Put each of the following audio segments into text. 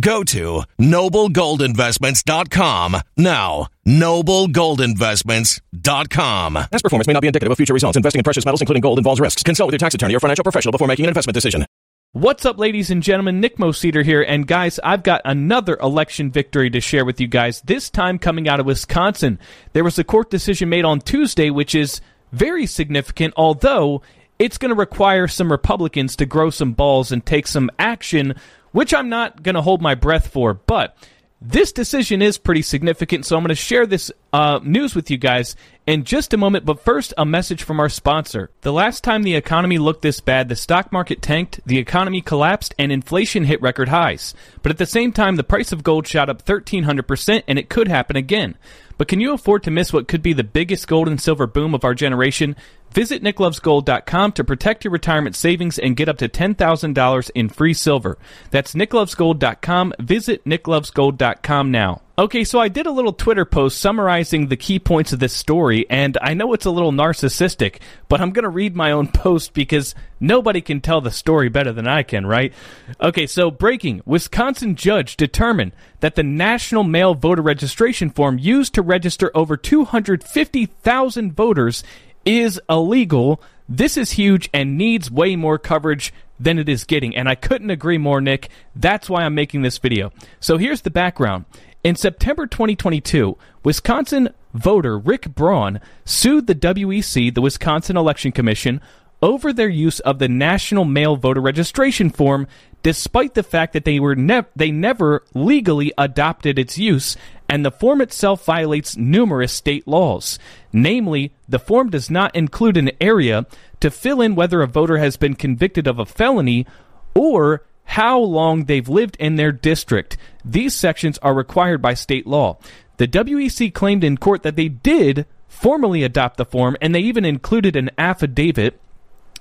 Go to noblegoldinvestments.com now. Noblegoldinvestments.com. Past performance may not be indicative of future results. Investing in precious metals, including gold, involves risks. Consult with your tax attorney or financial professional before making an investment decision. What's up, ladies and gentlemen? Nick Moseder here, and guys, I've got another election victory to share with you guys, this time coming out of Wisconsin. There was a court decision made on Tuesday, which is very significant, although it's going to require some Republicans to grow some balls and take some action, which I'm not going to hold my breath for. But this decision is pretty significant, so I'm going to share this uh, news with you guys in just a moment. But first, a message from our sponsor. The last time the economy looked this bad, the stock market tanked, the economy collapsed, and inflation hit record highs. But at the same time, the price of gold shot up 1,300%, and it could happen again. But can you afford to miss what could be the biggest gold and silver boom of our generation? Visit nicklovesgold.com to protect your retirement savings and get up to $10,000 in free silver. That's nicklovesgold.com. Visit nicklovesgold.com now. Okay, so I did a little Twitter post summarizing the key points of this story, and I know it's a little narcissistic, but I'm going to read my own post because nobody can tell the story better than I can, right? Okay, so breaking Wisconsin judge determined that the national mail voter registration form used to register over 250,000 voters is illegal. This is huge and needs way more coverage than it is getting. And I couldn't agree more, Nick. That's why I'm making this video. So here's the background. In September 2022, Wisconsin voter Rick Braun sued the WEC, the Wisconsin Election Commission, over their use of the National Mail Voter Registration Form, despite the fact that they were ne- they never legally adopted its use, and the form itself violates numerous state laws. Namely, the form does not include an area to fill in whether a voter has been convicted of a felony or how long they've lived in their district. These sections are required by state law. The WEC claimed in court that they did formally adopt the form, and they even included an affidavit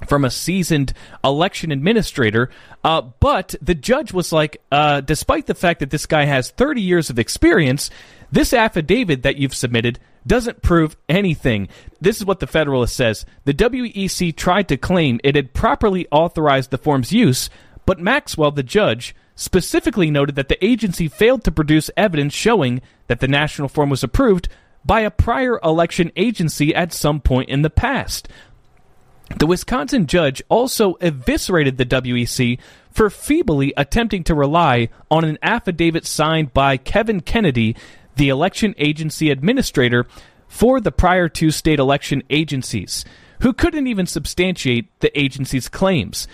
from a seasoned election administrator. Uh, but the judge was like, uh, despite the fact that this guy has 30 years of experience, this affidavit that you've submitted doesn't prove anything. This is what the Federalist says. The WEC tried to claim it had properly authorized the form's use, but Maxwell, the judge, specifically noted that the agency failed to produce evidence showing that the national form was approved by a prior election agency at some point in the past. The Wisconsin judge also eviscerated the WEC for feebly attempting to rely on an affidavit signed by Kevin Kennedy, the election agency administrator for the prior two state election agencies, who couldn't even substantiate the agency's claims.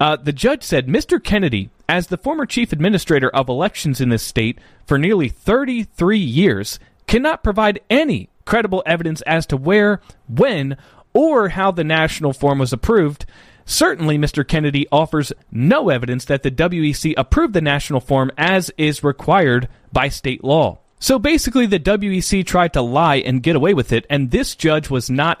Uh, the judge said Mr. Kennedy, as the former chief administrator of elections in this state for nearly 33 years, cannot provide any credible evidence as to where, when, or how the national form was approved. Certainly, Mr. Kennedy offers no evidence that the WEC approved the national form as is required by state law. So basically, the WEC tried to lie and get away with it, and this judge was not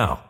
now.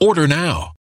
Order now.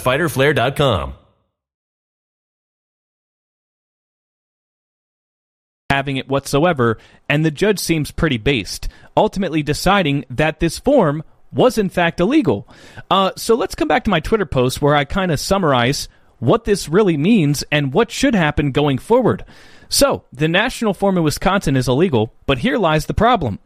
www.fighterflare.com. having it whatsoever, and the judge seems pretty based, ultimately deciding that this form was in fact illegal. Uh, so let's come back to my Twitter post where I kind of summarize what this really means and what should happen going forward. So, the national form in Wisconsin is illegal, but here lies the problem.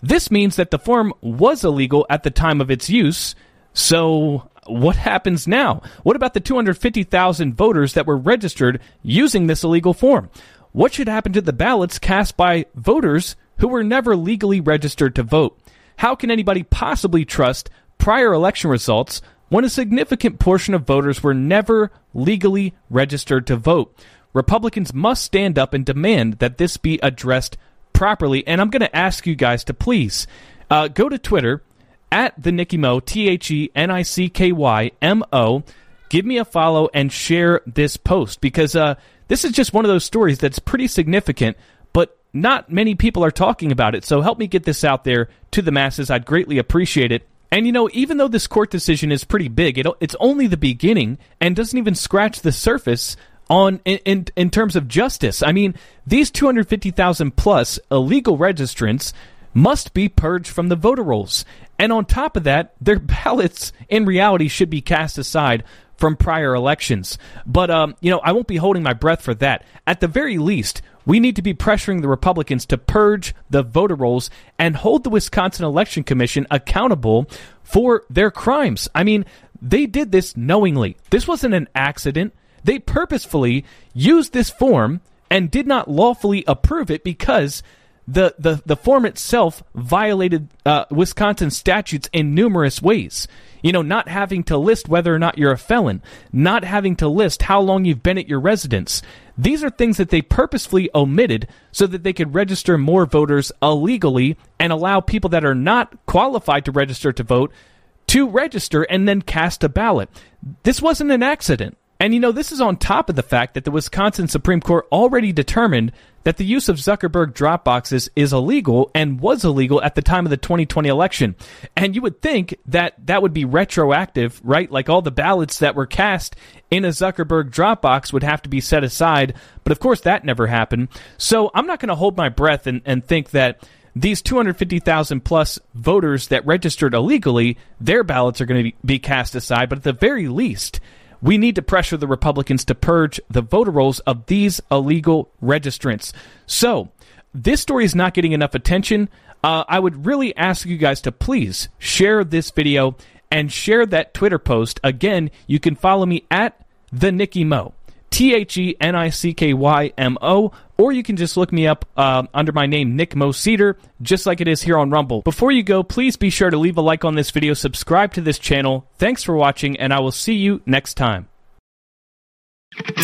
This means that the form was illegal at the time of its use, so what happens now? What about the 250,000 voters that were registered using this illegal form? What should happen to the ballots cast by voters who were never legally registered to vote? How can anybody possibly trust prior election results when a significant portion of voters were never legally registered to vote? Republicans must stand up and demand that this be addressed properly. And I'm going to ask you guys to please uh, go to Twitter at the Nicky Mo, T H E N I C K Y M O. Give me a follow and share this post because uh, this is just one of those stories that's pretty significant, but not many people are talking about it. So help me get this out there to the masses. I'd greatly appreciate it. And you know, even though this court decision is pretty big, it, it's only the beginning and doesn't even scratch the surface on in, in, in terms of justice. I mean, these 250,000 plus illegal registrants must be purged from the voter rolls. And on top of that, their ballots in reality should be cast aside from prior elections. But, um, you know, I won't be holding my breath for that. At the very least, we need to be pressuring the Republicans to purge the voter rolls and hold the Wisconsin Election Commission accountable for their crimes. I mean, they did this knowingly. This wasn't an accident. They purposefully used this form and did not lawfully approve it because the, the, the form itself violated uh, Wisconsin statutes in numerous ways. You know, not having to list whether or not you're a felon, not having to list how long you've been at your residence. These are things that they purposefully omitted so that they could register more voters illegally and allow people that are not qualified to register to vote to register and then cast a ballot. This wasn't an accident. And you know, this is on top of the fact that the Wisconsin Supreme Court already determined that the use of Zuckerberg drop boxes is illegal and was illegal at the time of the 2020 election. And you would think that that would be retroactive, right? Like all the ballots that were cast in a Zuckerberg Dropbox would have to be set aside. But of course, that never happened. So I'm not going to hold my breath and, and think that these 250,000 plus voters that registered illegally, their ballots are going to be cast aside. But at the very least, we need to pressure the Republicans to purge the voter rolls of these illegal registrants. So, this story is not getting enough attention. Uh, I would really ask you guys to please share this video and share that Twitter post. Again, you can follow me at the Nicky Mo. T H E N I C K Y M O, or you can just look me up uh, under my name, Nick Moseder, just like it is here on Rumble. Before you go, please be sure to leave a like on this video, subscribe to this channel. Thanks for watching, and I will see you next time.